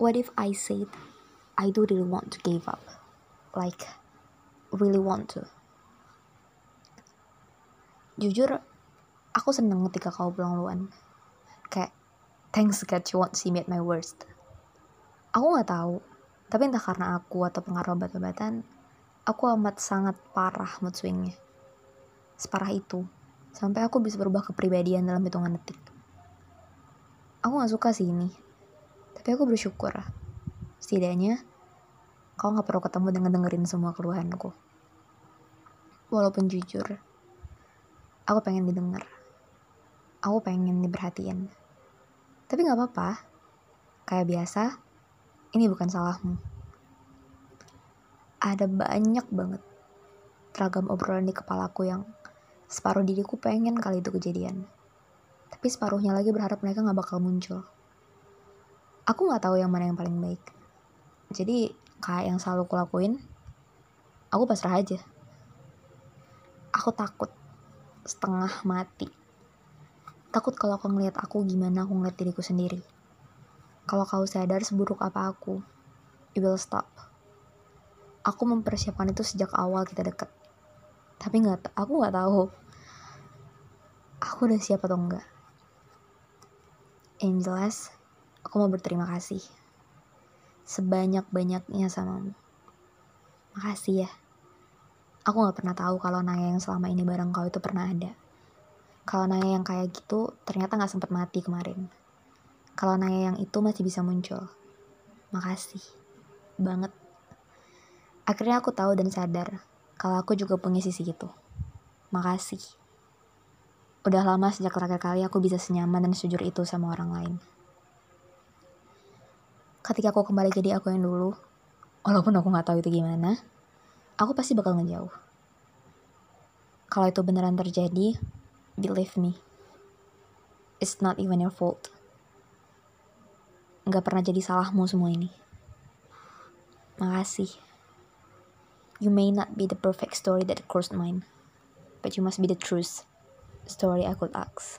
what if I said I do really want to give up. Like really want to. Jujur aku seneng ketika kau pulang duluan kayak thanks God you won't see me at my worst. Aku nggak tahu tapi entah karena aku atau pengaruh obat-obatan aku amat sangat parah mood swingnya. Separah itu sampai aku bisa berubah kepribadian dalam hitungan detik. Aku nggak suka sih ini tapi aku bersyukur setidaknya kau nggak perlu ketemu dengan dengerin semua keluhanku. Walaupun jujur aku pengen didengar. Aku pengen diperhatiin. Tapi nggak apa-apa. Kayak biasa ini bukan salahmu. Ada banyak banget ragam obrolan di kepalaku yang separuh diriku pengen kali itu kejadian. Tapi separuhnya lagi berharap mereka nggak bakal muncul aku nggak tahu yang mana yang paling baik. Jadi kayak yang selalu aku lakuin aku pasrah aja. Aku takut setengah mati. Takut kalau kau ngeliat aku gimana aku ngeliat diriku sendiri. Kalau kau sadar seburuk apa aku it will stop. Aku mempersiapkan itu sejak awal kita deket. Tapi nggak aku nggak tahu aku udah siap atau enggak yang aku mau berterima kasih. Sebanyak-banyaknya samamu makasih ya. Aku nggak pernah tahu kalau Naya yang selama ini bareng kau itu pernah ada. Kalau Naya yang kayak gitu ternyata nggak sempat mati kemarin. Kalau Naya yang itu masih bisa muncul. Makasih. Banget. Akhirnya aku tahu dan sadar kalau aku juga punya sisi itu. Makasih. Udah lama sejak terakhir kali aku bisa senyaman dan sejujur itu sama orang lain. Ketika aku kembali jadi aku yang dulu, walaupun aku gak tahu itu gimana, aku pasti bakal ngejauh. Kalau itu beneran terjadi, believe me, it's not even your fault. Gak pernah jadi salahmu semua ini. Makasih. You may not be the perfect story that crossed mine, but you must be the truest story I could ask.